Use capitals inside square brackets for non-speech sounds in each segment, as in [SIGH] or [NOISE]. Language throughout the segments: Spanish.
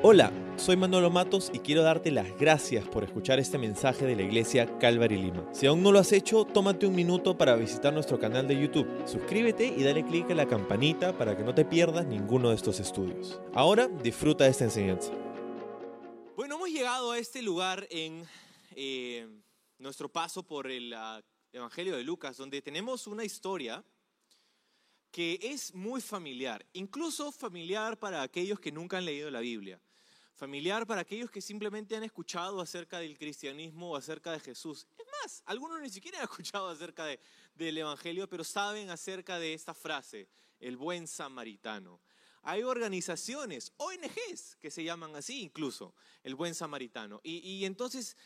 Hola, soy Manolo Matos y quiero darte las gracias por escuchar este mensaje de la iglesia Calvary Lima. Si aún no lo has hecho, tómate un minuto para visitar nuestro canal de YouTube. Suscríbete y dale clic a la campanita para que no te pierdas ninguno de estos estudios. Ahora disfruta de esta enseñanza. Bueno, hemos llegado a este lugar en eh, nuestro paso por el ah, Evangelio de Lucas, donde tenemos una historia que es muy familiar, incluso familiar para aquellos que nunca han leído la Biblia familiar para aquellos que simplemente han escuchado acerca del cristianismo o acerca de Jesús. Es más, algunos ni siquiera han [LAUGHS] escuchado acerca del Evangelio, pero saben acerca de esta frase, el buen samaritano. Hay organizaciones, ONGs, que se llaman así incluso, el buen samaritano. Y, entonces,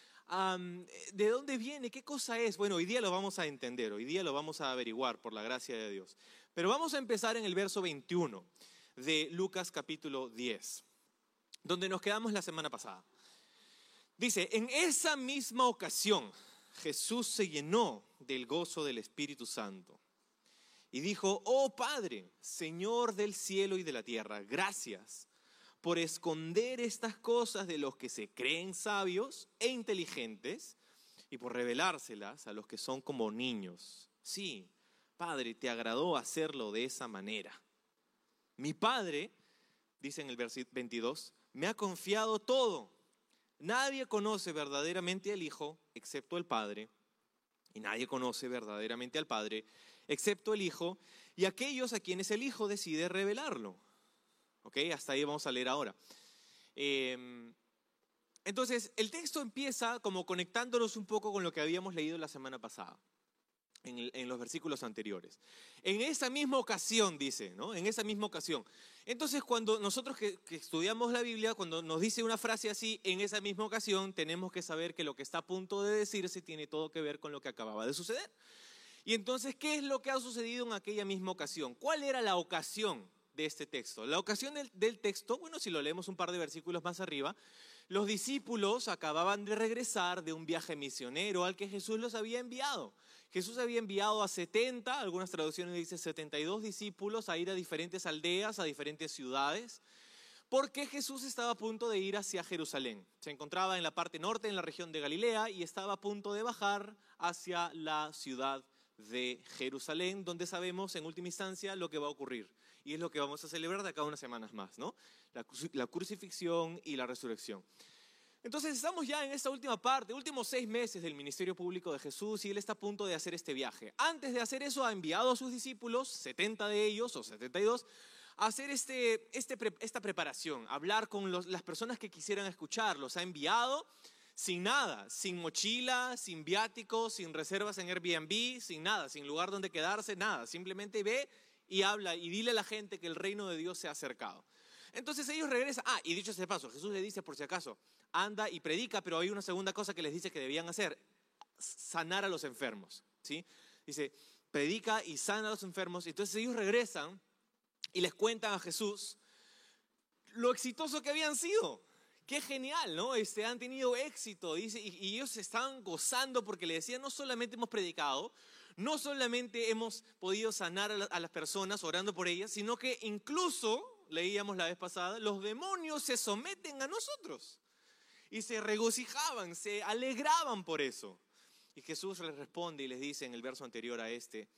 ¿de dónde viene? ¿Qué cosa es? Bueno, hoy día lo vamos a entender, hoy día lo vamos a averiguar por la gracia de Dios. Pero vamos a empezar en el verso 21 de Lucas capítulo 10 donde nos quedamos la semana pasada. Dice, en esa misma ocasión Jesús se llenó del gozo del Espíritu Santo y dijo, oh Padre, Señor del cielo y de la tierra, gracias por esconder estas cosas de los que se creen sabios e inteligentes y por revelárselas a los que son como niños. Sí, Padre, te agradó hacerlo de esa manera. Mi Padre, dice en el versículo 22, me ha confiado todo. Nadie conoce verdaderamente al Hijo excepto el Padre, y nadie conoce verdaderamente al Padre excepto el Hijo, y aquellos a quienes el Hijo decide revelarlo. ¿Ok? Hasta ahí vamos a leer ahora. Em, entonces, el texto empieza como conectándonos un poco con lo que habíamos leído la semana pasada en, los versículos anteriores. En esa misma ocasión, dice, ¿no? En esa misma ocasión. Entonces, cuando nosotros que, estudiamos la Biblia, cuando nos dice una frase así, en esa misma ocasión, tenemos que saber que lo que está a punto de decirse tiene todo que ver con lo que acababa de suceder. Y entonces, ¿qué es lo que ha sucedido en aquella misma ocasión? ¿Cuál era la ocasión de este texto? La ocasión del texto, bueno, si lo leemos un par de versículos más arriba, los discípulos acababan de regresar de un viaje misionero al que Jesús los había enviado. Jesús había enviado a 70, algunas traducciones dicen 72 discípulos a ir a diferentes aldeas, a diferentes ciudades, porque Jesús estaba a punto de ir hacia Jerusalén. Se encontraba en la parte norte, en la región de Galilea, y estaba a punto de bajar hacia la ciudad de Jerusalén, donde sabemos en última instancia lo que va a ocurrir. Y es lo que vamos a celebrar de acá unas semanas más, ¿no? La, crucifixión y la resurrección. Entonces estamos ya en esta última parte, últimos seis meses del ministerio público de Jesús y Él está a punto de hacer este viaje. Antes de hacer eso ha enviado a sus discípulos, 70 de ellos o 72, a hacer este, este, esta preparación, hablar con las personas que quisieran escuchar. Los ha enviado sin nada, sin mochila, sin viáticos, sin reservas en Airbnb, sin nada, sin lugar donde quedarse, nada. Simplemente ve y habla y dile a la gente que el reino de Dios se ha acercado. Entonces ellos regresan. Ah, y dicho ese paso, Jesús le dice por si acaso, anda y predica, pero hay una segunda cosa que les dice que debían hacer, sanar a los enfermos. ¿sí? Dice, predica y sana a los enfermos. Entonces ellos regresan y les cuentan a Jesús lo exitoso que habían sido. Qué genial, ¿no? Este, han tenido éxito. Dice, y, ellos se estaban gozando porque le decían, no solamente hemos predicado, no solamente hemos podido sanar a las personas orando por ellas, sino que incluso, leíamos la vez pasada, los demonios se someten a nosotros y se regocijaban, se alegraban por eso. Y Jesús les responde y les dice en el verso anterior a este,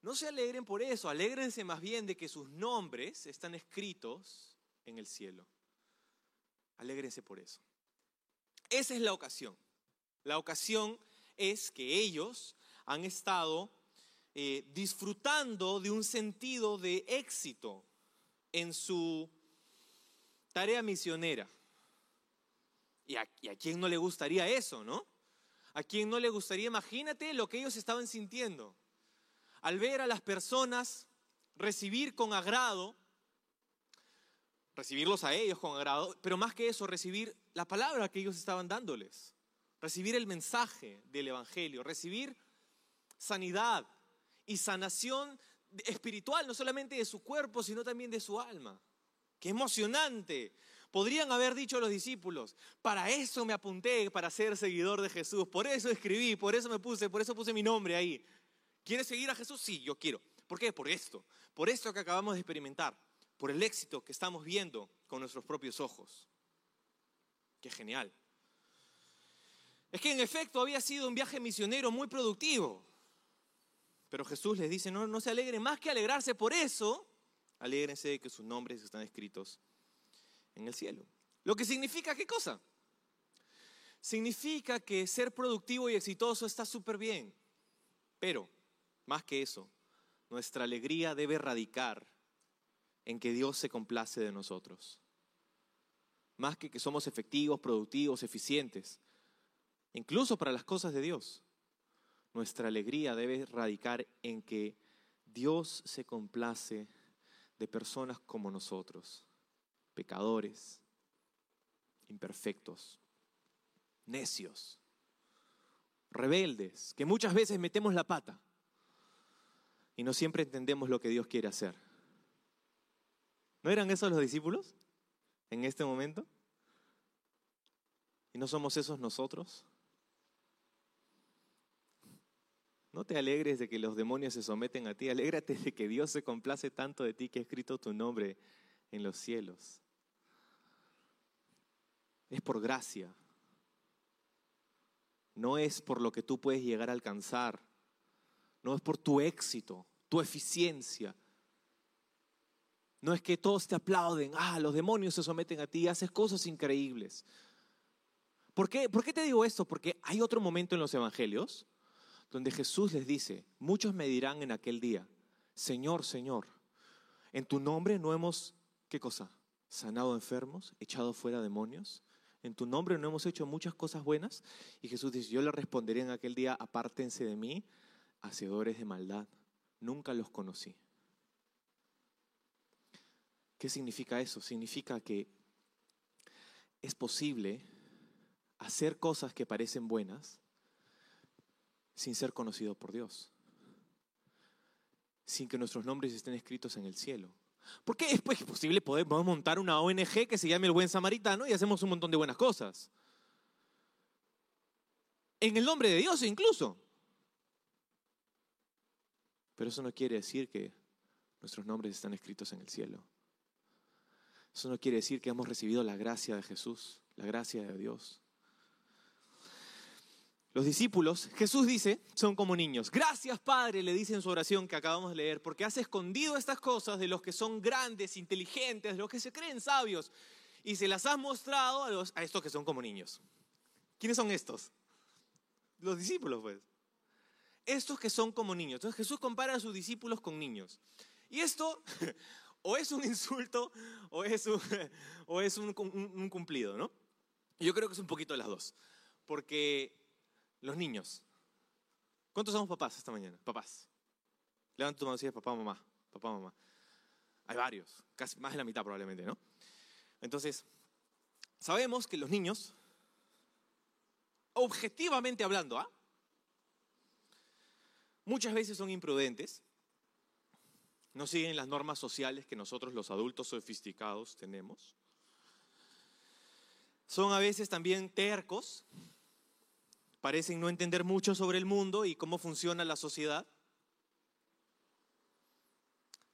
no se alegren por eso, alégrense más bien de que sus nombres están escritos en el cielo. Alégrense por eso. Esa es la ocasión. La ocasión es que ellos han estado eh, disfrutando de un sentido de éxito en su tarea misionera. ¿Y a, quién no le gustaría eso, no? ¿A quién no le gustaría? Imagínate lo que ellos estaban sintiendo. Al ver a las personas recibir con agrado, recibirlos a ellos con agrado, pero más que eso, recibir la palabra que ellos estaban dándoles, recibir el mensaje del Evangelio, recibir sanidad y sanación espiritual, no solamente de su cuerpo, sino también de su alma. Qué emocionante Podrían haber dicho los discípulos, para eso me apunté, para ser seguidor de Jesús, por eso escribí, por eso me puse, por eso puse mi nombre ahí. ¿Quieres seguir a Jesús? Sí, yo quiero. ¿Por qué? Por esto, por esto que acabamos de experimentar, por el éxito que estamos viendo con nuestros propios ojos. Qué genial. Es que en efecto había sido un viaje misionero muy productivo. Pero Jesús les dice, no, no se alegren más que alegrarse por eso, alégrense de que sus nombres están escritos en el cielo. Lo que significa, ¿qué cosa? Significa que ser productivo y exitoso está súper bien. Pero, más que eso, nuestra alegría debe radicar en que Dios se complace de nosotros. Más que que somos efectivos, productivos, eficientes. Incluso para las cosas de Dios. Nuestra alegría debe radicar en que Dios se complace de personas como nosotros, pecadores, imperfectos, necios, rebeldes, que muchas veces metemos la pata y no siempre entendemos lo que Dios quiere hacer. ¿No eran esos los discípulos en este momento? ¿Y no somos esos nosotros? No te alegres de que los demonios se someten a ti, alégrate de que Dios se complace tanto de ti que ha escrito tu nombre en los cielos. Es por gracia. No es por lo que tú puedes llegar a alcanzar. No es por tu éxito, tu eficiencia. No es que todos te aplauden, ah, los demonios se someten a ti haces cosas increíbles. ¿Por qué, ¿Por qué te digo esto? Porque hay otro momento en los evangelios donde Jesús les dice, muchos me dirán en aquel día, Señor, Señor, en tu nombre no hemos, ¿qué cosa? Sanado enfermos, echado fuera demonios. En tu nombre no hemos hecho muchas cosas buenas. Y Jesús dice, yo le responderé en aquel día, apártense de mí, hacedores de maldad. Nunca los conocí. ¿Qué significa eso? Significa que es posible hacer cosas que parecen buenas, sin ser conocido por Dios, sin que nuestros nombres estén escritos en el cielo. ¿Por qué es posible poder montar una ONG que se llame el Buen Samaritano y hacemos un montón de buenas cosas? En el nombre de Dios incluso. Pero eso no quiere decir que nuestros nombres están escritos en el cielo. Eso no quiere decir que hemos recibido la gracia de Jesús, la gracia de Dios. Los discípulos, Jesús dice, son como niños. Gracias Padre, le dice en su oración que acabamos de leer, porque has escondido estas cosas de los que son grandes, inteligentes, de los que se creen sabios, y se las has mostrado a, los, estos que son como niños. ¿Quiénes son estos? Los discípulos, pues. Estos que son como niños. Entonces Jesús compara a sus discípulos con niños. Y esto [LAUGHS] o es un insulto o es un, [LAUGHS] o es un, un cumplido, ¿no? Yo creo que es un poquito de las dos. Porque los niños. ¿Cuántos somos papás esta mañana? Papás. Levanta tu mano y papá, mamá, papá, mamá. Hay varios, casi más de la mitad probablemente, ¿no? Entonces, sabemos que los niños, objetivamente hablando, ¿ah? muchas veces son imprudentes, no siguen las normas sociales que nosotros los adultos sofisticados tenemos. Son a veces también tercos, parecen no entender mucho sobre el mundo y cómo funciona la sociedad.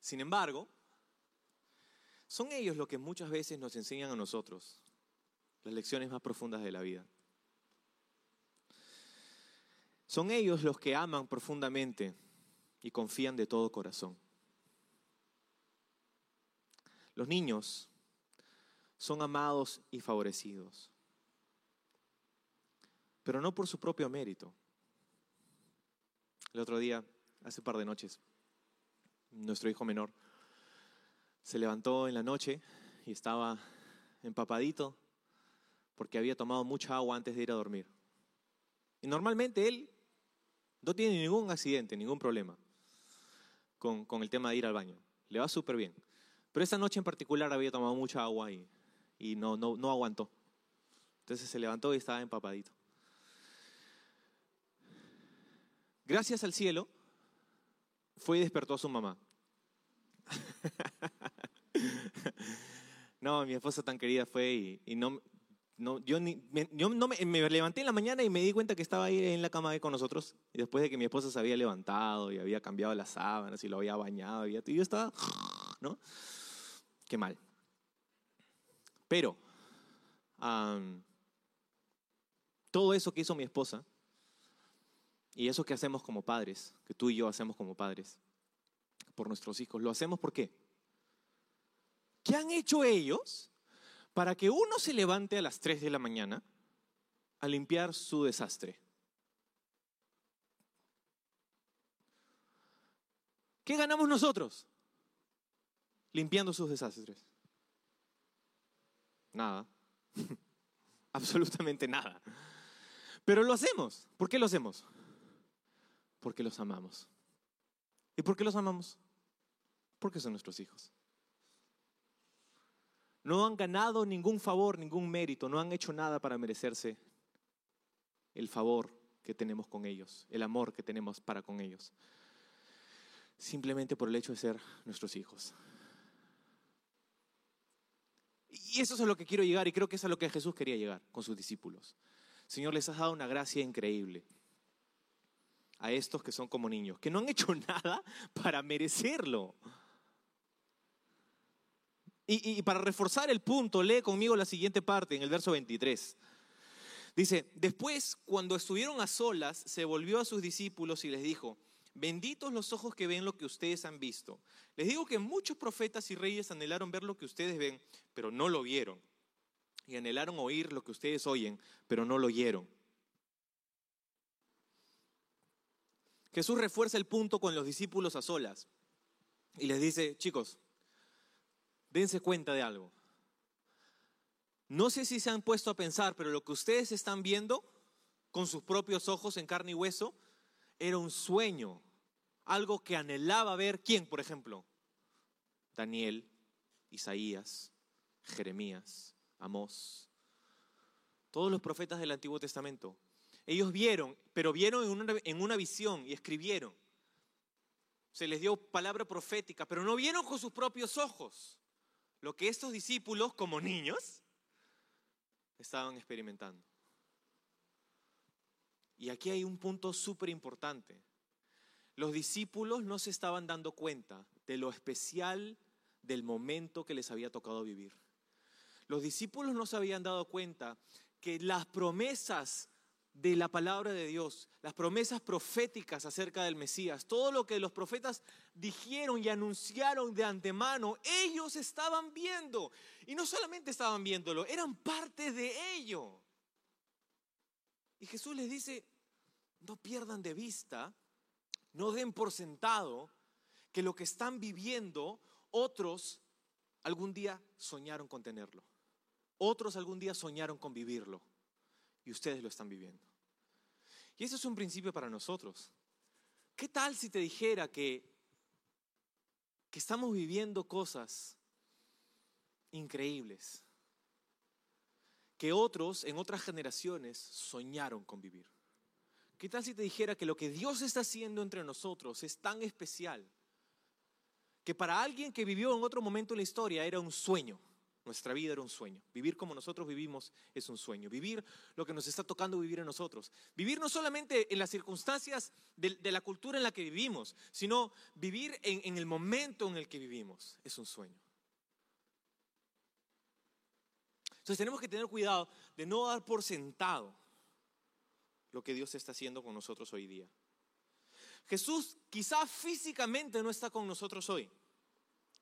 Sin embargo, son ellos los que muchas veces nos enseñan a nosotros las lecciones más profundas de la vida. Son ellos los que aman profundamente y confían de todo corazón. Los niños son amados y favorecidos pero no por su propio mérito. El otro día, hace un par de noches, nuestro hijo menor se levantó en la noche y estaba empapadito porque había tomado mucha agua antes de ir a dormir. Y normalmente él no tiene ningún accidente, ningún problema con, el tema de ir al baño. Le va súper bien. Pero esa noche en particular había tomado mucha agua y, y no, no, no aguantó. Entonces se levantó y estaba empapadito. Gracias al cielo, fue y despertó a su mamá. no, mi esposa tan querida fue y, no, no, yo, me, no me, levanté en la mañana y me di cuenta que estaba ahí en la cama con nosotros. Y después de que mi esposa se había levantado y había cambiado las sábanas y lo había bañado, y yo estaba, ¿no? Qué mal. Pero Todo eso que hizo mi esposa y eso que hacemos como padres, que tú y yo hacemos como padres, por nuestros hijos, ¿lo hacemos por qué? ¿Qué han hecho ellos para que uno se levante a las 3 de la mañana a limpiar su desastre? ¿Qué ganamos nosotros limpiando sus desastres? Nada. [LAUGHS] Absolutamente nada. Pero lo hacemos. ¿Por qué lo hacemos? Porque los amamos. ¿Y por qué los amamos? Porque son nuestros hijos. No han ganado ningún favor, ningún mérito, no han hecho nada para merecerse el favor que tenemos con ellos, el amor que tenemos para con ellos. Simplemente por el hecho de ser nuestros hijos. Y eso es a lo que quiero llegar y creo que es a lo que Jesús quería llegar con sus discípulos. Señor, les has dado una gracia increíble a estos que son como niños, que no han hecho [LAUGHS] nada para merecerlo. Y, para reforzar el punto, lee conmigo la siguiente parte en el verso 23. Dice, después, cuando estuvieron a solas, se volvió a sus discípulos y les dijo, benditos los ojos que ven lo que ustedes han visto. Les digo que muchos profetas y reyes anhelaron ver lo que ustedes ven, pero no lo vieron. Y anhelaron oír lo que ustedes oyen, pero no lo oyeron. Jesús refuerza el punto con los discípulos a solas y les dice, chicos, dense cuenta de algo. No sé si se han puesto a pensar, pero lo que ustedes están viendo con sus propios ojos en carne y hueso era un sueño, algo que anhelaba ver quién, por ejemplo, Daniel, Isaías, Jeremías, Amós, todos los profetas del Antiguo Testamento. Ellos vieron, pero vieron en una, visión y escribieron. Se les dio palabra profética, pero no vieron con sus propios ojos lo que estos discípulos, como niños, estaban experimentando. Y aquí hay un punto súper importante. Los discípulos no se estaban dando cuenta de lo especial del momento que les había tocado vivir. Los discípulos no se habían dado cuenta que las promesas de la palabra de Dios, las promesas proféticas acerca del Mesías, todo lo que los profetas dijeron y anunciaron de antemano, ellos estaban viendo. Y no solamente estaban viéndolo, eran parte de ello. Y Jesús les dice, no pierdan de vista, no den por sentado que lo que están viviendo, otros algún día soñaron con tenerlo. Otros algún día soñaron con vivirlo y ustedes lo están viviendo. Y eso es un principio para nosotros. ¿Qué tal si te dijera que, que estamos viviendo cosas increíbles? Que otros en otras generaciones soñaron con vivir. ¿Qué tal si te dijera que lo que Dios está haciendo entre nosotros es tan especial que para alguien que vivió en otro momento en la historia era un sueño? Nuestra vida era un sueño. Vivir como nosotros vivimos es un sueño. Vivir lo que nos está tocando vivir a nosotros. Vivir no solamente en las circunstancias de, la cultura en la que vivimos, sino vivir en, en el momento en el que vivimos es un sueño. Entonces tenemos que tener cuidado de no dar por sentado lo que Dios está haciendo con nosotros hoy día. Jesús quizá físicamente no está con nosotros hoy,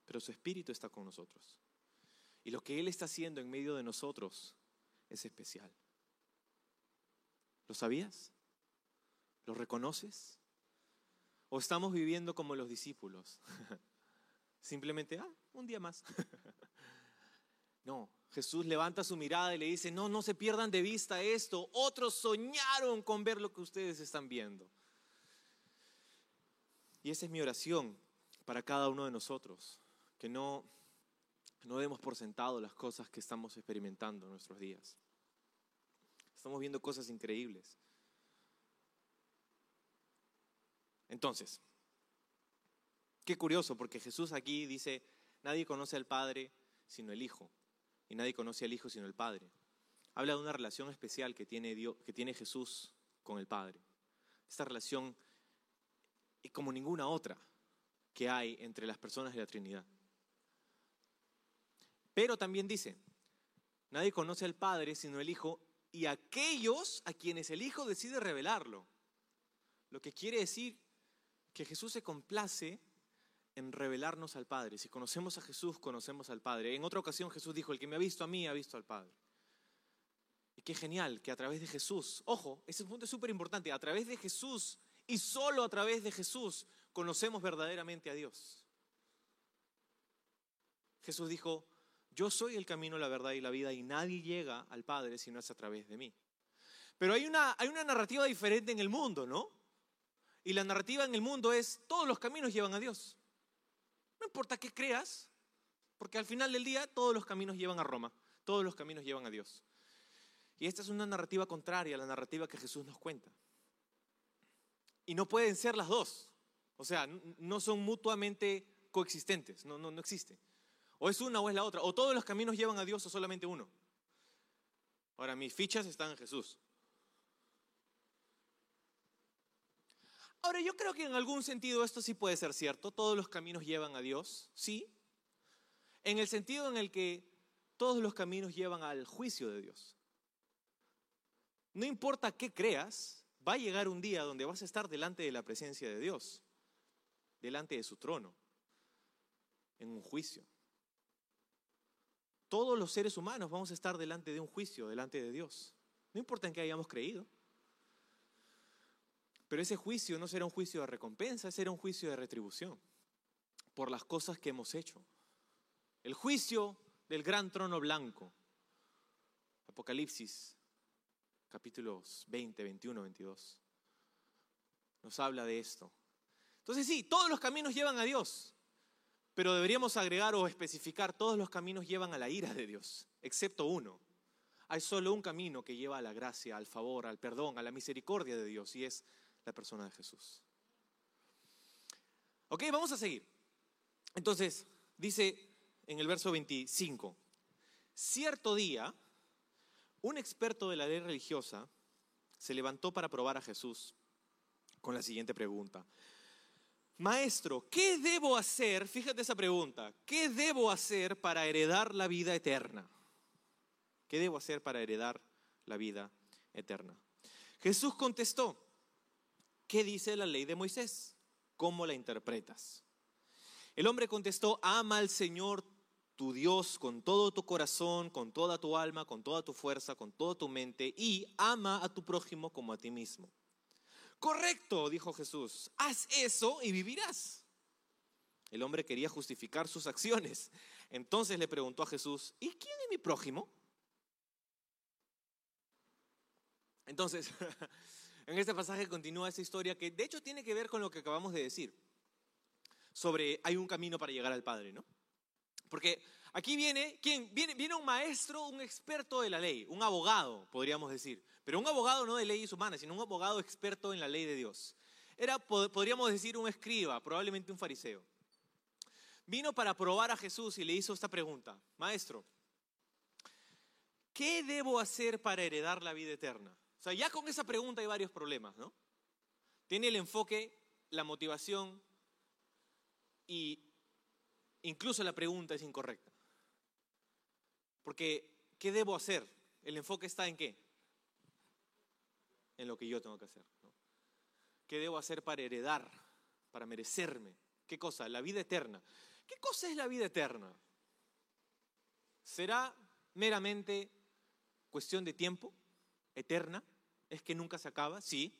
pero su espíritu está con nosotros. Y lo que Él está haciendo en medio de nosotros es especial. ¿Lo sabías? ¿Lo reconoces? ¿O estamos viviendo como los discípulos? [LAUGHS] Simplemente, ah, un día más. [LAUGHS] no, Jesús levanta su mirada y le dice, no, no se pierdan de vista esto. Otros soñaron con ver lo que ustedes están viendo. Y esa es mi oración para cada uno de nosotros, que no no demos por sentado las cosas que estamos experimentando en nuestros días. Estamos viendo cosas increíbles. Entonces, qué curioso, porque Jesús aquí dice, nadie conoce al Padre sino el Hijo, y nadie conoce al Hijo sino el Padre. Habla de una relación especial que tiene, Dios, que tiene Jesús con el Padre. Esta relación como ninguna otra que hay entre las personas de la Trinidad. Pero también dice, nadie conoce al Padre sino el Hijo y aquellos a quienes el Hijo decide revelarlo. Lo que quiere decir que Jesús se complace en revelarnos al Padre. Si conocemos a Jesús, conocemos al Padre. En otra ocasión Jesús dijo, el que me ha visto a mí, ha visto al Padre. Y qué genial que a través de Jesús, ojo, ese punto es súper importante, a través de Jesús y solo a través de Jesús conocemos verdaderamente a Dios. Jesús dijo, yo soy el camino, la verdad y la vida y nadie llega al Padre si no es a través de mí. Pero hay una, hay una narrativa diferente en el mundo, ¿no? Y la narrativa en el mundo es, todos los caminos llevan a Dios. No importa qué creas, porque al final del día todos los caminos llevan a Roma, todos los caminos llevan a Dios. Y esta es una narrativa contraria a la narrativa que Jesús nos cuenta. Y no pueden ser las dos. O sea, no son mutuamente coexistentes, no, no, no existe. O es una o es la otra. O todos los caminos llevan a Dios o solamente uno. Ahora, mis fichas están en Jesús. Ahora, yo creo que en algún sentido esto sí puede ser cierto. Todos los caminos llevan a Dios, sí. En el sentido en el que todos los caminos llevan al juicio de Dios. No importa qué creas, va a llegar un día donde vas a estar delante de la presencia de Dios, delante de su trono, en un juicio. Todos los seres humanos vamos a estar delante de un juicio, delante de Dios. No importa en qué hayamos creído. Pero ese juicio no será un juicio de recompensa, será un juicio de retribución por las cosas que hemos hecho. El juicio del gran trono blanco. Apocalipsis, capítulos 20, 21, 22. Nos habla de esto. Entonces sí, todos los caminos llevan a Dios, pero deberíamos agregar o especificar, todos los caminos llevan a la ira de Dios, excepto uno. Hay solo un camino que lleva a la gracia, al favor, al perdón, a la misericordia de Dios, y es la persona de Jesús. Ok, vamos a seguir. Entonces, dice en el verso 25, cierto día, un experto de la ley religiosa se levantó para probar a Jesús con la siguiente pregunta. Maestro, ¿qué debo hacer? Fíjate esa pregunta. ¿Qué debo hacer para heredar la vida eterna? ¿Qué debo hacer para heredar la vida eterna? Jesús contestó, ¿qué dice la ley de Moisés? ¿Cómo la interpretas? El hombre contestó, ama al Señor tu Dios con todo tu corazón, con toda tu alma, con toda tu fuerza, con toda tu mente y ama a tu prójimo como a ti mismo. Correcto, dijo Jesús, haz eso y vivirás. El hombre quería justificar sus acciones. Entonces le preguntó a Jesús, ¿y quién es mi prójimo? Entonces, [LAUGHS] En este pasaje continúa esa historia que de hecho tiene que ver con lo que acabamos de decir, sobre hay un camino para llegar al Padre, ¿no? Porque aquí viene. Viene, viene un maestro, un experto de la ley, un abogado, podríamos decir, pero un abogado no de leyes humanas, sino un abogado experto en la ley de Dios. Era, podríamos decir, un escriba, probablemente un fariseo. Vino para probar a Jesús y le hizo esta pregunta, maestro, ¿qué debo hacer para heredar la vida eterna? O sea, ya con esa pregunta hay varios problemas, ¿no? Tiene el enfoque, la motivación y incluso la pregunta es incorrecta. Porque, ¿qué debo hacer? El enfoque está en qué? En lo que yo tengo que hacer. ¿Qué debo hacer para heredar, para merecerme? ¿Qué cosa? La vida eterna. ¿Qué cosa es la vida eterna? ¿Será meramente cuestión de tiempo? eterna, es que nunca se acaba, sí,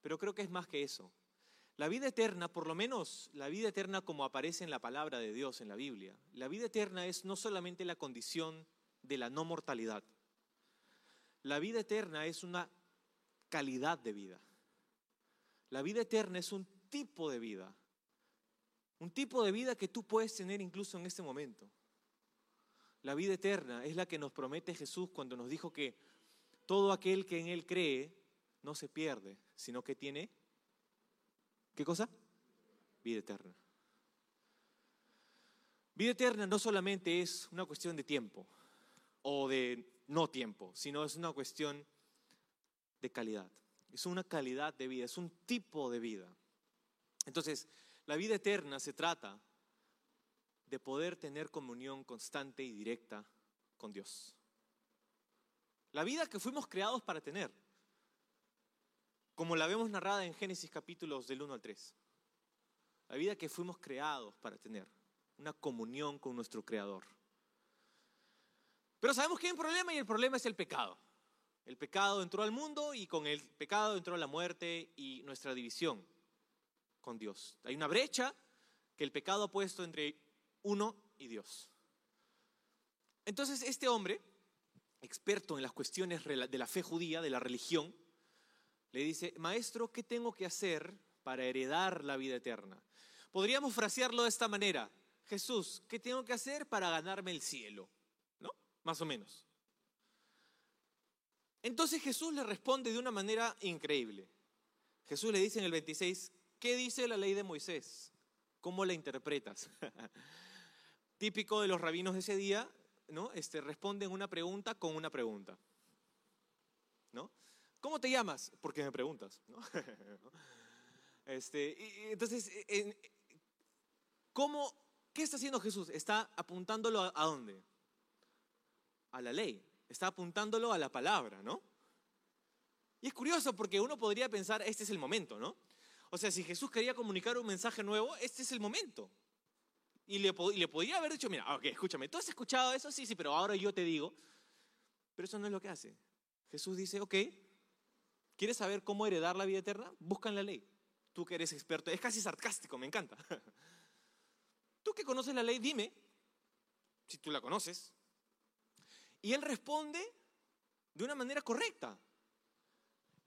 pero creo que es más que eso. La vida eterna, por lo menos la vida eterna como aparece en la palabra de Dios en la Biblia, la vida eterna es no solamente la condición de la no mortalidad, la vida eterna es una calidad de vida. La vida eterna es un tipo de vida, un tipo de vida que tú puedes tener incluso en este momento. La vida eterna es la que nos promete Jesús cuando nos dijo que todo aquel que en Él cree no se pierde, sino que tiene, ¿qué cosa? Vida eterna. Vida eterna no solamente es una cuestión de tiempo o de no tiempo, sino es una cuestión de calidad. Es una calidad de vida, es un tipo de vida. Entonces, la vida eterna se trata de poder tener comunión constante y directa con Dios La vida que fuimos creados para tener, como la vemos narrada en Génesis capítulos del 1 al 3. La vida que fuimos creados para tener, una comunión con nuestro Creador. Pero sabemos que hay un problema y el problema es el pecado. El pecado entró al mundo y con el pecado entró la muerte y nuestra división con Dios. Hay una brecha que el pecado ha puesto entre uno y Dios. Entonces este hombre, experto en las cuestiones de la fe judía, de la religión, le dice, maestro, ¿qué tengo que hacer para heredar la vida eterna? Podríamos frasearlo de esta manera, Jesús, ¿qué tengo que hacer para ganarme el cielo? ¿No? Más o menos. Entonces Jesús le responde de una manera increíble. Jesús le dice en el 26, ¿qué dice la ley de Moisés? ¿Cómo la interpretas? [LAUGHS] Típico de los rabinos de ese día, ¿no? Este, responden una pregunta con una pregunta. ¿No? ¿Cómo te llamas? Porque me preguntas. ¿no? [LAUGHS] Este, entonces, ¿cómo, ¿qué está haciendo Jesús? Está apuntándolo a, a dónde? A la ley. Está apuntándolo a la palabra, ¿no? Y es curioso porque uno podría pensar, este es el momento, ¿no? O sea, si Jesús quería comunicar un mensaje nuevo, este es el momento. Y le, le podría haber dicho, mira, ok, escúchame, ¿tú has escuchado eso? Sí, sí, pero ahora yo te digo. Pero eso no es lo que hace. Jesús dice, ok, ¿quieres saber cómo heredar la vida eterna? Busca en la ley. Tú que eres experto, es casi sarcástico, me encanta. [LAUGHS] Tú que conoces la ley, dime si tú la conoces. Y él responde de una manera correcta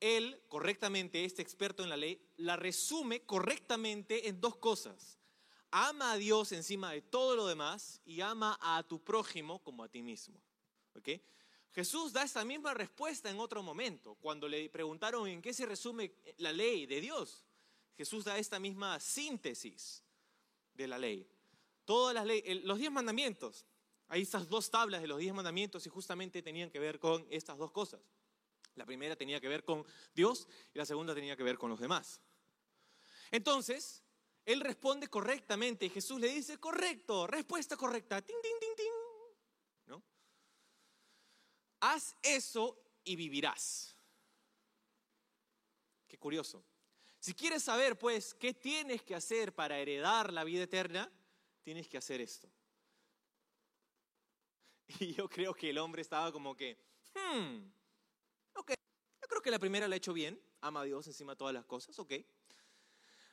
él correctamente, este experto en la ley, la resume correctamente en dos cosas. Ama a Dios encima de todo lo demás y ama a tu prójimo como a ti mismo. Jesús da esta misma respuesta en otro momento, cuando le preguntaron en qué se resume la ley de Dios. Jesús da esta misma síntesis de la ley. Todas las leyes, los diez mandamientos, hay estas dos tablas de los diez mandamientos y justamente tenían que ver con estas dos cosas. La primera tenía que ver con Dios y la segunda tenía que ver con los demás. Entonces, él responde correctamente y Jesús le dice, correcto, respuesta correcta, ting, ting, ting, ting. ¿No? Haz eso y vivirás. Qué curioso. Si quieres saber, pues, qué tienes que hacer para heredar la vida eterna, tienes que hacer esto. [LAUGHS] Y yo creo que el hombre estaba como que, hmm, Ok, yo creo que la primera la ha hecho bien, ama a Dios encima de todas las cosas, ok.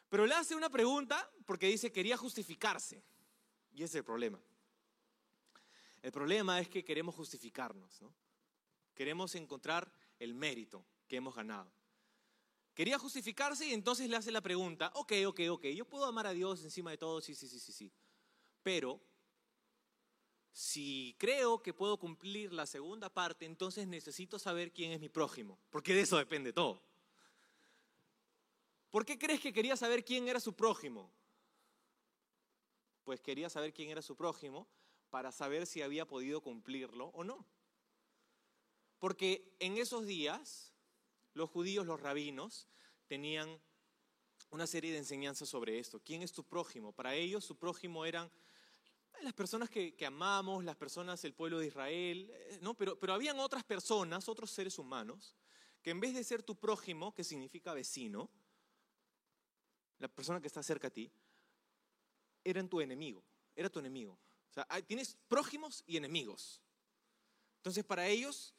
Pero le hace una pregunta porque dice quería justificarse. Y ese es el problema. El problema es que queremos justificarnos, ¿no? Queremos encontrar el mérito que hemos ganado. Quería justificarse y entonces le hace la pregunta, ok, ok, ok, yo puedo amar a Dios encima de todo, sí, sí, sí, sí, sí. Pero si creo que puedo cumplir la segunda parte, entonces necesito saber quién es mi prójimo, porque de eso depende todo. ¿Por qué crees que quería saber quién era su prójimo? Pues quería saber quién era su prójimo para saber si había podido cumplirlo o no. Porque en esos días los judíos, los rabinos, tenían una serie de enseñanzas sobre esto. ¿Quién es tu prójimo? Para ellos su prójimo eran las personas que, amamos, las personas, el pueblo de Israel, eh, ¿no? Pero, pero habían otras personas, otros seres humanos, que en vez de ser tu prójimo, que significa vecino, la persona que está cerca a ti, eran tu enemigo, era tu enemigo. O sea, tienes prójimos y enemigos. Entonces, para ellos,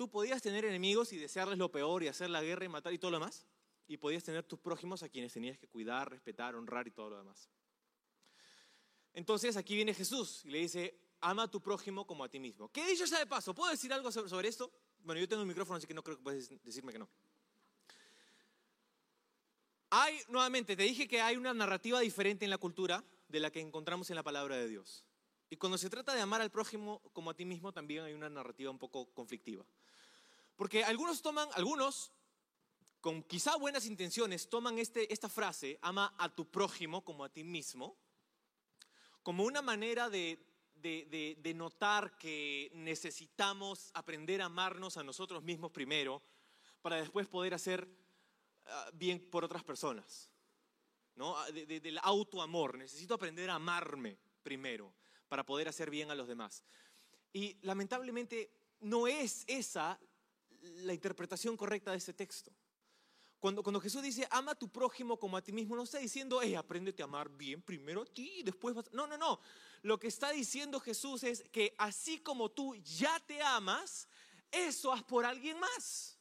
tú podías tener enemigos y desearles lo peor y hacer la guerra y matar y todo lo demás, y podías tener tus prójimos a quienes tenías que cuidar, respetar, honrar y todo lo demás. Entonces aquí viene Jesús y le dice, ama a tu prójimo como a ti mismo. ¿Qué dicho sea de paso? ¿Puedo decir algo sobre esto? Bueno, yo tengo el micrófono, así que no creo que puedas decirme que no. Hay, nuevamente, te dije que hay una narrativa diferente en la cultura de la que encontramos en la palabra de Dios. Y cuando se trata de amar al prójimo como a ti mismo, también hay una narrativa un poco conflictiva. Porque algunos toman, algunos, con quizá buenas intenciones, toman este, esta frase, ama a tu prójimo como a ti mismo, como una manera de, notar que necesitamos aprender a amarnos a nosotros mismos primero para después poder hacer ah, bien por otras personas. ¿no? Ah, del autoamor. Necesito aprender a amarme primero para poder hacer bien a los demás. Y lamentablemente no es esa la interpretación correcta de este texto. Cuando, cuando Jesús dice, ama a tu prójimo como a ti mismo, no está diciendo, hey, apréndete a amar bien primero a ti y después vas... No, no, no. Lo que está diciendo Jesús es que así como tú ya te amas, eso haz por alguien más.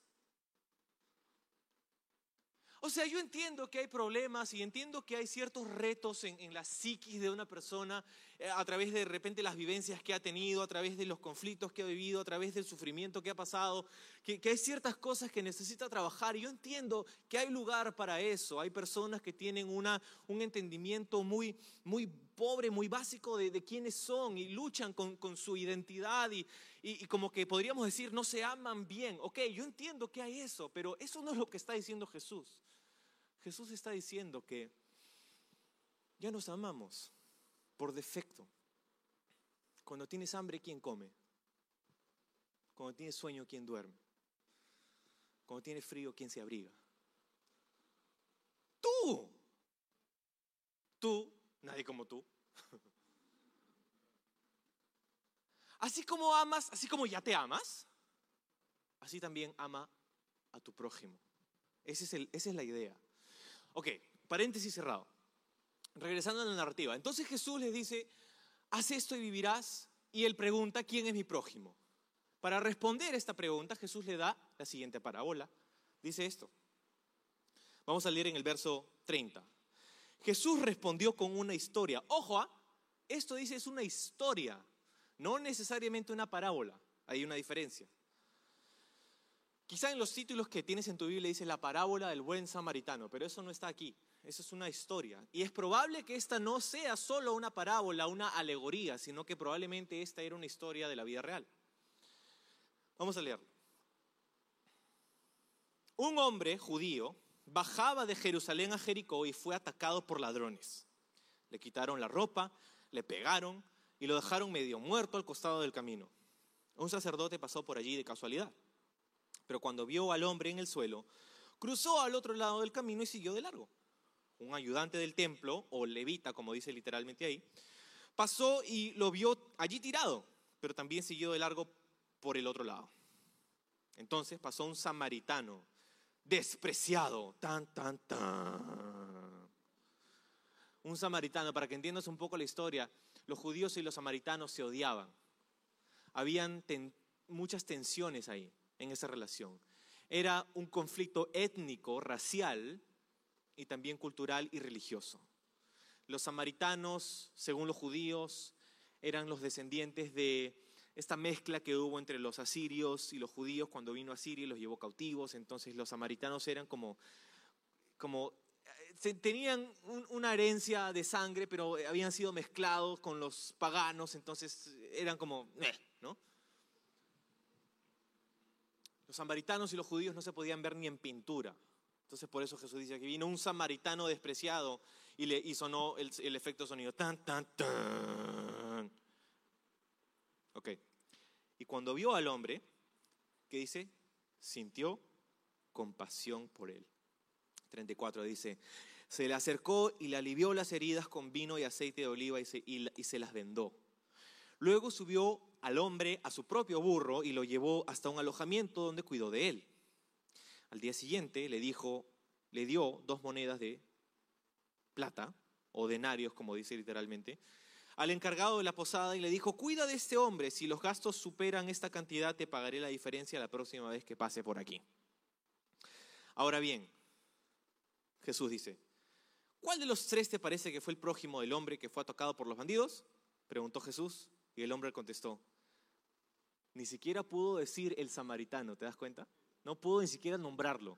O sea, yo entiendo que hay problemas y entiendo que hay ciertos retos en, la psiquis de una persona eh, a través de, de repente las vivencias que ha tenido, a través de los conflictos que ha vivido, a través del sufrimiento que ha pasado, que, hay ciertas cosas que necesita trabajar. Y yo entiendo que hay lugar para eso. Hay personas que tienen una, un entendimiento muy, muy pobre, muy básico de, de quiénes son y luchan con, su identidad y, y, y como que podríamos decir no se aman bien. Ok, yo entiendo que hay eso, pero eso no es lo que está diciendo Jesús. Jesús está diciendo que ya nos amamos por defecto. Cuando tienes hambre, ¿quién come? Cuando tienes sueño, ¿quién duerme? Cuando tienes frío, ¿quién se abriga? Tú. Tú, nadie como tú. [LAUGHS] Así como amas, así como ya te amas, así también ama a tu prójimo. Ese es esa es la idea. Ok, paréntesis cerrado. Regresando a la narrativa. Entonces Jesús les dice, haz esto y vivirás. Y él pregunta, ¿quién es mi prójimo? Para responder esta pregunta, Jesús le da la siguiente parábola. Dice esto. Vamos a leer en el verso 30. Jesús respondió con una historia. Ojo, ¿ah? esto dice es una historia, no necesariamente una parábola. Hay una diferencia. Quizá en los títulos que tienes en tu Biblia dice la parábola del buen samaritano, pero eso no está aquí. Eso es una historia. Y es probable que esta no sea solo una parábola, una alegoría, sino que probablemente esta era una historia de la vida real. Vamos a leerlo. Un hombre judío bajaba de Jerusalén a Jericó y fue atacado por ladrones. Le quitaron la ropa, le pegaron y lo dejaron medio muerto al costado del camino. Un sacerdote pasó por allí de casualidad pero cuando vio al hombre en el suelo, cruzó al otro lado del camino y siguió de largo. Un ayudante del templo, o levita, como dice literalmente ahí, pasó y lo vio allí tirado, pero también siguió de largo por el otro lado. Entonces pasó un samaritano, despreciado, tan, tan, tan. Un samaritano, para que entiendas un poco la historia, los judíos y los samaritanos se odiaban. Habían muchas tensiones ahí en esa relación. Era un conflicto étnico, racial y también cultural y religioso. Los samaritanos, según los judíos, eran los descendientes de esta mezcla que hubo entre los asirios y los judíos cuando vino a Siria y los llevó cautivos. Entonces los samaritanos eran como, como eh, tenían una herencia de sangre, pero habían sido mezclados con los paganos, entonces eran como, eh, ¿no? Los samaritanos y los judíos no se podían ver ni en pintura. Entonces por eso Jesús dice que vino un samaritano despreciado y, le, y sonó el, el efecto sonido. Tan, tan, tan. Ok. Y cuando vio al hombre, ¿qué dice? Sintió compasión por él. 34 dice, se le acercó y le alivió las heridas con vino y aceite de oliva y se, y se las vendó. Luego subió al hombre a su propio burro y lo llevó hasta un alojamiento donde cuidó de él. Al día siguiente le dijo, le dio dos monedas de plata o denarios, como dice literalmente, al encargado de la posada y le dijo, cuida de este hombre, si los gastos superan esta cantidad te pagaré la diferencia la próxima vez que pase por aquí. Ahora bien, Jesús dice, ¿cuál de los tres te parece que fue el prójimo del hombre que fue atacado por los bandidos? Preguntó Jesús. Y el hombre contestó, ni siquiera pudo decir el samaritano, ¿te das cuenta? No pudo ni siquiera nombrarlo.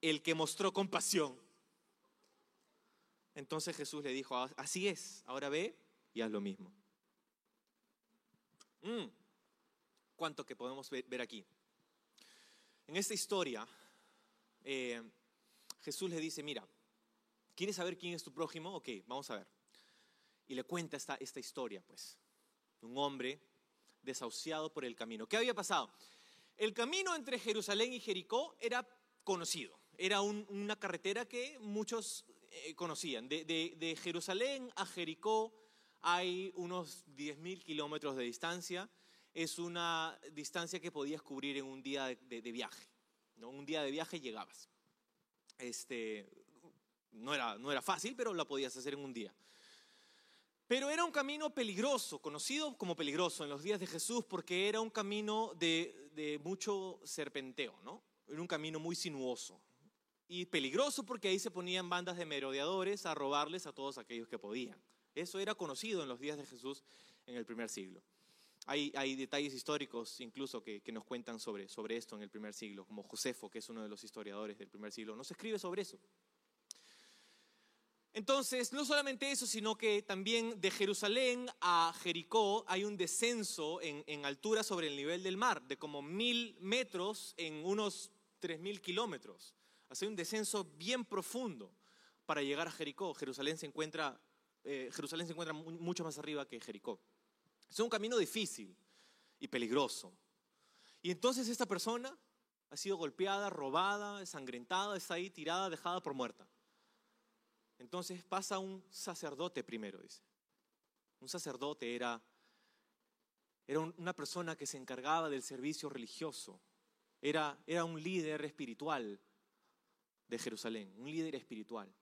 El que mostró compasión. Entonces Jesús le dijo, así es, ahora ve y haz lo mismo. Mm, ¿Cuánto que podemos ver aquí? En esta historia, eh, Jesús le dice, mira, ¿quieres saber quién es tu prójimo? Ok, vamos a ver y le cuenta esta, esta historia, pues. Un hombre desahuciado por el camino. ¿Qué había pasado? El camino entre Jerusalén y Jericó era conocido, era una carretera que muchos eh, conocían. De, de, Jerusalén a Jericó hay unos 10.000 kilómetros de distancia es una distancia que podías cubrir en un día de, viaje. ¿no? Un día de viaje llegabas. Este, no, era, no era fácil, pero la podías hacer en un día. Pero era un camino peligroso, conocido como peligroso en los días de Jesús, porque era un camino de, de mucho serpenteo, ¿no? Era un camino muy sinuoso. Y peligroso porque ahí se ponían bandas de merodeadores a robarles a todos aquellos que podían. Eso era conocido en los días de Jesús en el primer siglo. Hay, detalles históricos incluso que, nos cuentan sobre esto en el primer siglo, como Josefo, que es uno de los historiadores del primer siglo, nos escribe sobre eso. Entonces, no solamente eso, sino que también de Jerusalén a Jericó hay un descenso en, altura sobre el nivel del mar, de como mil metros en unos tres mil kilómetros. Hace un descenso bien profundo para llegar a Jericó. Jerusalén se encuentra, eh, Jerusalén se encuentra mucho más arriba que Jericó. Es un camino difícil y peligroso. Y entonces esta persona ha sido golpeada, robada, ensangrentada, está ahí tirada, dejada por muerta. Entonces pasa un sacerdote primero, dice. Un sacerdote era, era una persona que se encargaba del servicio religioso. Era, era un líder espiritual de Jerusalén, un líder espiritual.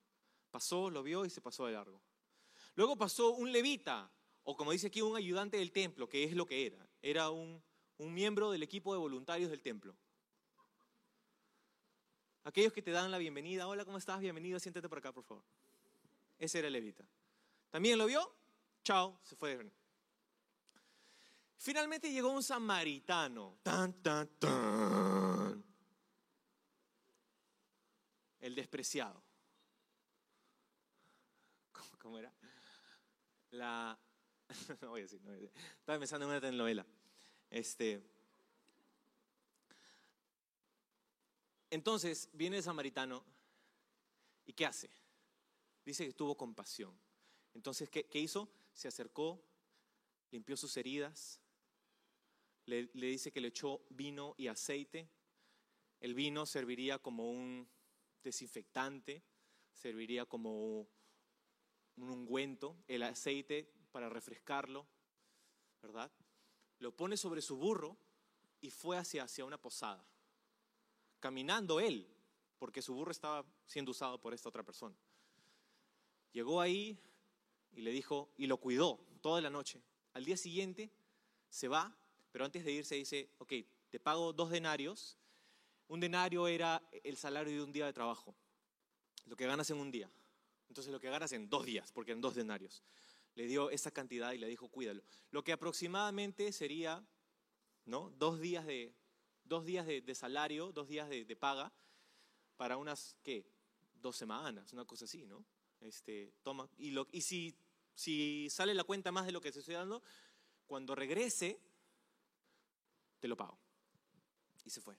Pasó, lo vio y se pasó de largo. Luego pasó un levita, o como dice aquí, un ayudante del templo, que es lo que era. Era un, un miembro del equipo de voluntarios del templo. Aquellos que te dan la bienvenida, hola, ¿cómo estás? Bienvenido, siéntate por acá, por favor. Ese era el levita. También lo vio, chao, se fue. Finalmente llegó un samaritano. Tan, tan, tan. El despreciado. ¿Cómo, era? La. [LAUGHS] No voy a decir, no voy a decir. Estaba pensando en una telenovela. Este. Entonces viene el samaritano y ¿qué hace? Dice que tuvo compasión. Entonces, ¿qué, hizo? Se acercó, limpió sus heridas, le, dice que le echó vino y aceite. El vino serviría como un desinfectante, serviría como un ungüento, el aceite para refrescarlo, ¿verdad? Lo pone sobre su burro y fue hacia, hacia una posada, caminando él, porque su burro estaba siendo usado por esta otra persona. Llegó ahí y le dijo, y lo cuidó toda la noche. Al día siguiente se va, pero antes de irse dice, ok, te pago dos denarios. Un denario era el salario de un día de trabajo, lo que ganas en un día. Entonces lo que ganas en dos días, porque en dos denarios. Le dio esa cantidad y le dijo, cuídalo. Lo que aproximadamente sería, ¿no? Dos días de, dos días de, salario, dos días de, paga, para unas, ¿qué? Dos semanas, una cosa así, ¿no? Este, toma, y, lo, y si, si sale la cuenta más de lo que se estoy dando, cuando regrese, te lo pago. Y se fue.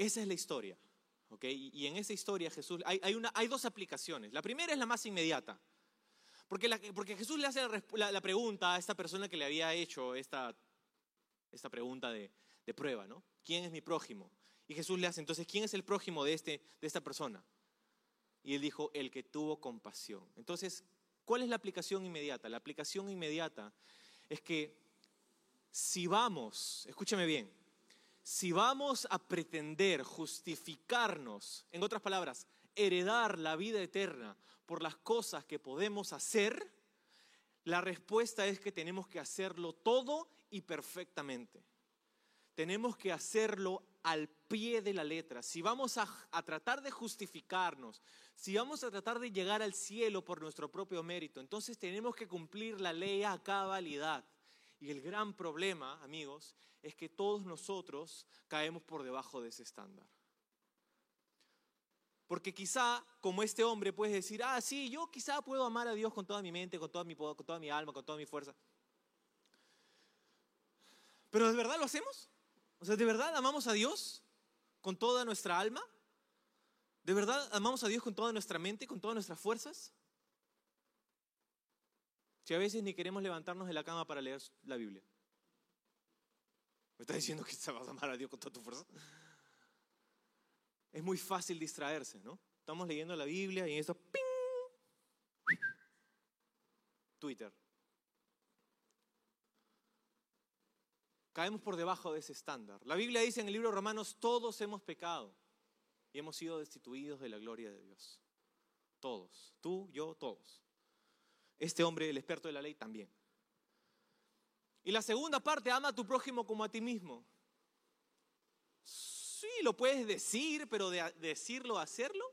Esa es la historia. ¿okay? Y en esa historia Jesús, hay, hay, una, hay dos aplicaciones. La primera es la más inmediata. Porque, porque Jesús le hace la, la, pregunta a esta persona que le había hecho esta, esta pregunta de, de, prueba, ¿no? ¿Quién es mi prójimo? Y Jesús le hace, entonces, ¿quién es el prójimo de, este, de esta persona? Y él dijo, el que tuvo compasión. Entonces, ¿cuál es la aplicación inmediata? La aplicación inmediata es que si vamos, escúchame bien, si vamos a pretender justificarnos, en otras palabras, heredar la vida eterna por las cosas que podemos hacer, la respuesta es que tenemos que hacerlo todo y perfectamente. Tenemos que hacerlo al pie de la letra. Si vamos a, tratar de justificarnos, si vamos a tratar de llegar al cielo por nuestro propio mérito, entonces tenemos que cumplir la ley a cabalidad. Y el gran problema, amigos, es que todos nosotros caemos por debajo de ese estándar. Porque quizá, como este hombre, puedes decir, ah, sí, yo quizá puedo amar a Dios con toda mi mente, con toda mi, con toda mi alma, con toda mi fuerza. Pero ¿de verdad lo hacemos? O sea, ¿de verdad amamos a Dios con toda nuestra alma? ¿De verdad amamos a Dios con toda nuestra mente, con todas nuestras fuerzas? Si a veces ni queremos levantarnos de la cama para leer la Biblia. ¿Me estás diciendo que vas a amar a Dios con toda tu fuerza? Es muy fácil distraerse, ¿no? Estamos leyendo la Biblia y en esto, ¡ping! Twitter. caemos por debajo de ese estándar. La Biblia dice en el libro de Romanos, todos hemos pecado y hemos sido destituidos de la gloria de Dios. Todos, tú, yo, todos. Este hombre, el experto de la ley, también. Y la segunda parte, ama a tu prójimo como a ti mismo. Sí, lo puedes decir, pero de decirlo, hacerlo.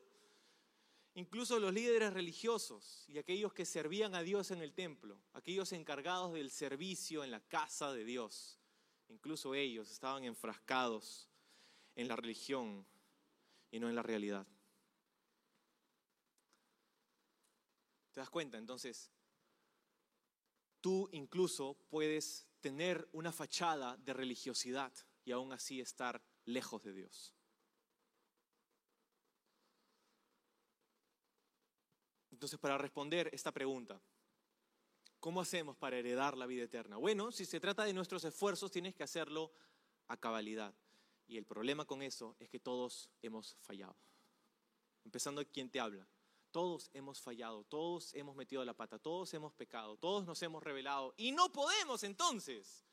Incluso los líderes religiosos y aquellos que servían a Dios en el templo, aquellos encargados del servicio en la casa de Dios, incluso ellos estaban enfrascados en la religión y no en la realidad. ¿Te das cuenta? Entonces, tú incluso puedes tener una fachada de religiosidad y aún así estar lejos de Dios. Entonces, para responder esta pregunta, ¿cómo hacemos para heredar la vida eterna? Bueno, si se trata de nuestros esfuerzos, tienes que hacerlo a cabalidad. Y el problema con eso es que todos hemos fallado. Empezando quien te habla. Todos hemos fallado, todos hemos metido la pata, todos hemos pecado, todos nos hemos revelado y no podemos entonces,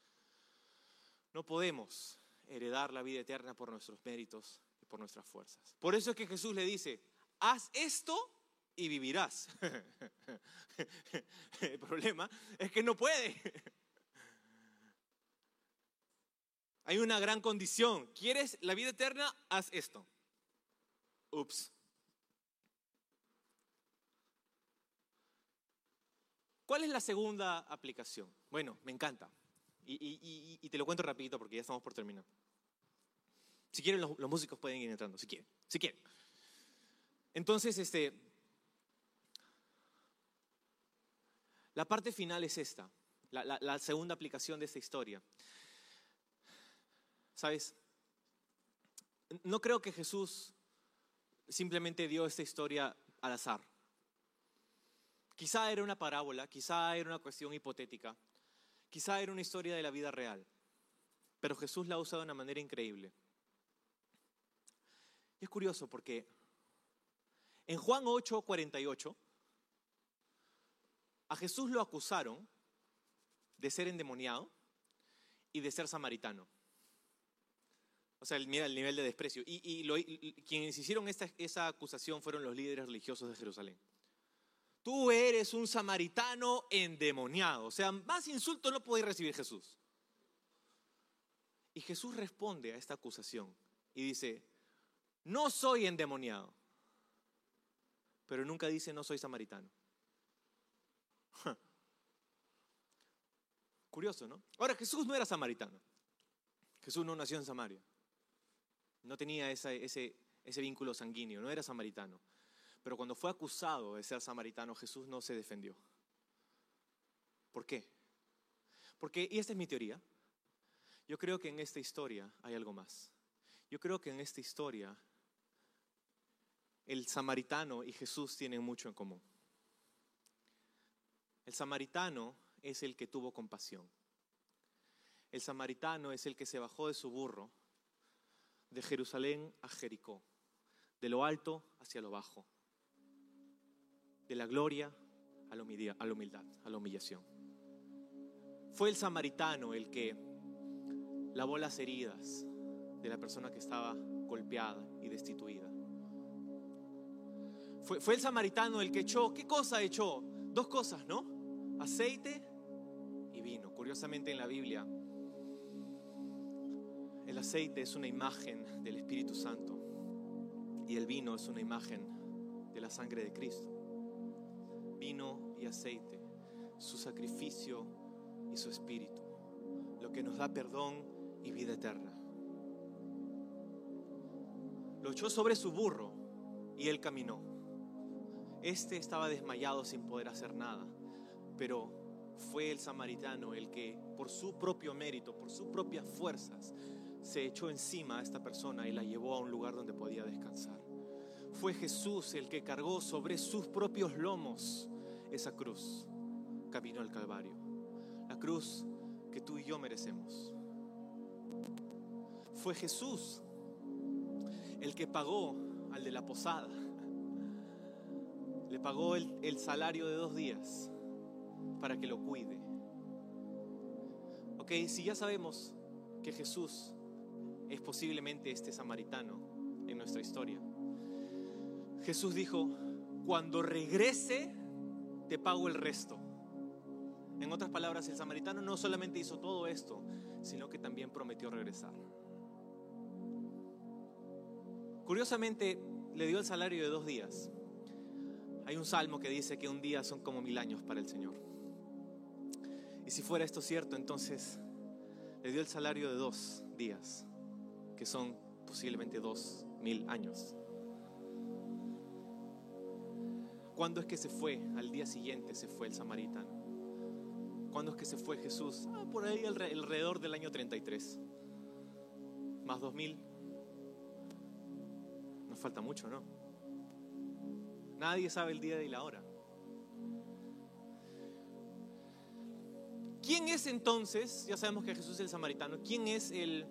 no podemos heredar la vida eterna por nuestros méritos y por nuestras fuerzas. Por eso es que Jesús le dice, haz esto y vivirás. [LAUGHS] El problema es que no puede. Hay una gran condición. ¿Quieres la vida eterna? Haz esto. Ups. ¿Cuál es la segunda aplicación? Bueno, me encanta. Y, te lo cuento rapidito porque ya estamos por terminar. Si quieren, los, músicos pueden ir entrando, si quieren, si quieren. Entonces, este, la parte final es esta, la segunda aplicación de esta historia. ¿Sabes? No creo que Jesús simplemente dio esta historia al azar. Quizá era una parábola, quizá era una cuestión hipotética, quizá era una historia de la vida real, pero Jesús la ha usado de una manera increíble. Y es curioso porque en Juan 8, 48, a Jesús lo acusaron de ser endemoniado y de ser samaritano. O sea, mira el nivel de desprecio. Y, quienes hicieron esa acusación fueron los líderes religiosos de Jerusalén tú eres un samaritano endemoniado. O sea, más insulto no puede recibir Jesús. Y Jesús responde a esta acusación y dice, no soy endemoniado, pero nunca dice no soy samaritano. [LAUGHS] Curioso, ¿no? Ahora, Jesús no era samaritano. Jesús no nació en Samaria. No tenía ese vínculo sanguíneo, no era samaritano. Pero cuando fue acusado de ser samaritano, Jesús no se defendió. ¿Por qué? Porque, y esta es mi teoría, yo creo que en esta historia hay algo más. Yo creo que en esta historia el samaritano y Jesús tienen mucho en común. El samaritano es el que tuvo compasión. El samaritano es el que se bajó de su burro de Jerusalén a Jericó, de lo alto hacia lo bajo de la gloria a la humildad, a la, humillación. Fue el samaritano el que lavó las heridas de la persona que estaba golpeada y destituida. Fue, fue, el samaritano el que echó, ¿qué cosa echó? Dos cosas, ¿no? Aceite y vino. Curiosamente en la Biblia, el aceite es una imagen del Espíritu Santo y el vino es una imagen de la sangre de Cristo vino y aceite, su sacrificio y su espíritu, lo que nos da perdón y vida eterna. Lo echó sobre su burro y él caminó. Este estaba desmayado sin poder hacer nada, pero fue el samaritano el que por su propio mérito, por sus propias fuerzas, se echó encima a esta persona y la llevó a un lugar donde podía descansar. Fue Jesús el que cargó sobre sus propios lomos esa cruz camino al Calvario. La cruz que tú y yo merecemos. Fue Jesús el que pagó al de la posada. Le pagó el, el salario de dos días para que lo cuide. Ok, si ya sabemos que Jesús es posiblemente este samaritano en nuestra historia. Jesús dijo, cuando regrese, te pago el resto. En otras palabras, el samaritano no solamente hizo todo esto, sino que también prometió regresar. Curiosamente, le dio el salario de dos días. Hay un salmo que dice que un día son como mil años para el Señor. Y si fuera esto cierto, entonces le dio el salario de dos días, que son posiblemente dos mil años. ¿Cuándo es que se fue? Al día siguiente se fue el samaritano. ¿Cuándo es que se fue Jesús? Ah, por ahí alrededor del año 33. Más dos mil. Nos falta mucho, ¿no? Nadie sabe el día y la hora. ¿Quién es entonces? Ya sabemos que Jesús es el samaritano. ¿Quién es el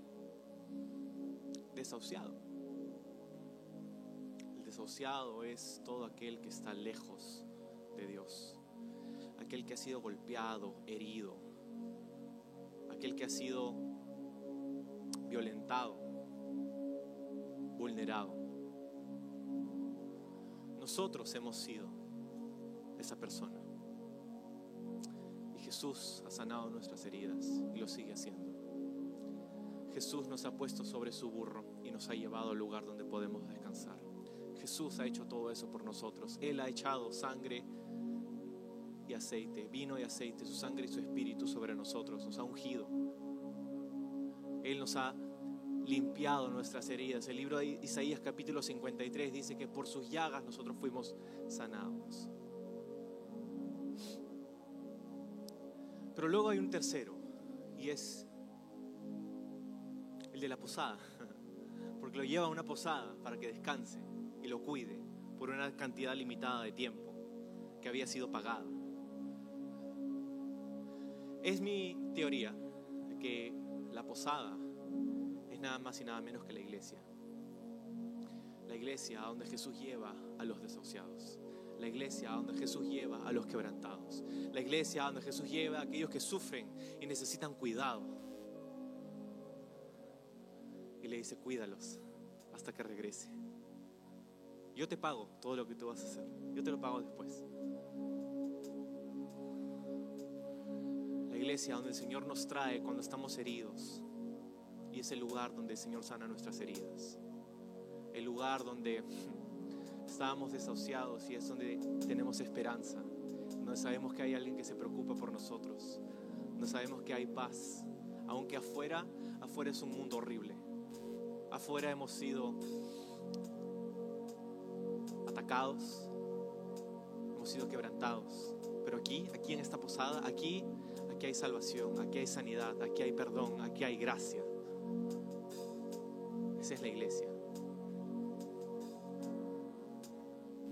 desahuciado? Desahuciado es todo aquel que está lejos de Dios. Aquel que ha sido golpeado, herido. Aquel que ha sido violentado, vulnerado. Nosotros hemos sido esa persona. Y Jesús ha sanado nuestras heridas y lo sigue haciendo. Jesús nos ha puesto sobre su burro y nos ha llevado al lugar donde podemos descansar. Jesús ha hecho todo eso por nosotros. Él ha echado sangre y aceite, vino y aceite, su sangre y su espíritu sobre nosotros. Nos ha ungido. Él nos ha limpiado nuestras heridas. El libro de Isaías capítulo 53 dice que por sus llagas nosotros fuimos sanados. Pero luego hay un tercero y es el de la posada, [LAUGHS] porque lo lleva a una posada para que descanse lo cuide por una cantidad limitada de tiempo que había sido pagada. Es mi teoría que la posada nada más y nada menos que la iglesia. La iglesia a donde Jesús lleva a los desahuciados. La iglesia a donde Jesús lleva a los quebrantados. La iglesia a donde Jesús lleva a aquellos que sufren y necesitan cuidado. Y le dice, cuídalos hasta que regrese. Yo te pago todo lo que tú vas a hacer. Yo te lo pago después. La iglesia donde el Señor nos trae cuando estamos heridos y es el lugar donde el Señor sana nuestras heridas. El lugar donde [LAUGHS] estábamos desahuciados y es donde tenemos esperanza. Donde sabemos que hay alguien que se preocupa por nosotros. Donde sabemos que hay paz. Aunque afuera, afuera es un mundo horrible. Afuera hemos sido Hemos sido quebrantados. Pero aquí, aquí en esta posada, aquí, aquí hay salvación, aquí hay sanidad, aquí hay perdón, aquí hay gracia. Esa es la iglesia.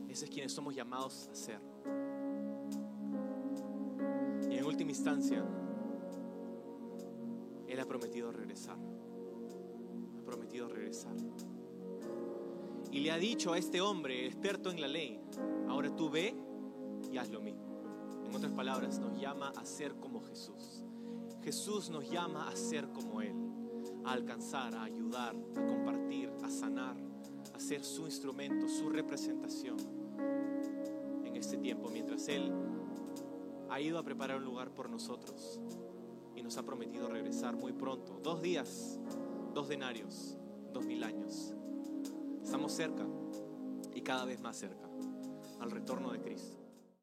Ese es quienes somos llamados a ser. Y en última instancia, Él ha prometido regresar. Ha prometido regresar. Y le ha dicho a este hombre, experto en la ley, ahora tú ve y haz lo mismo. En otras palabras, nos llama a ser como Jesús. Jesús nos llama a ser como Él a alcanzar, a ayudar, a compartir, a sanar, a ser su instrumento, su representación en este tiempo, mientras Él ha ido a preparar un lugar por nosotros y nos ha prometido regresar muy pronto. Dos días, dos denarios, dos mil años. Estamos cerca y cada vez más cerca al retorno de Cristo.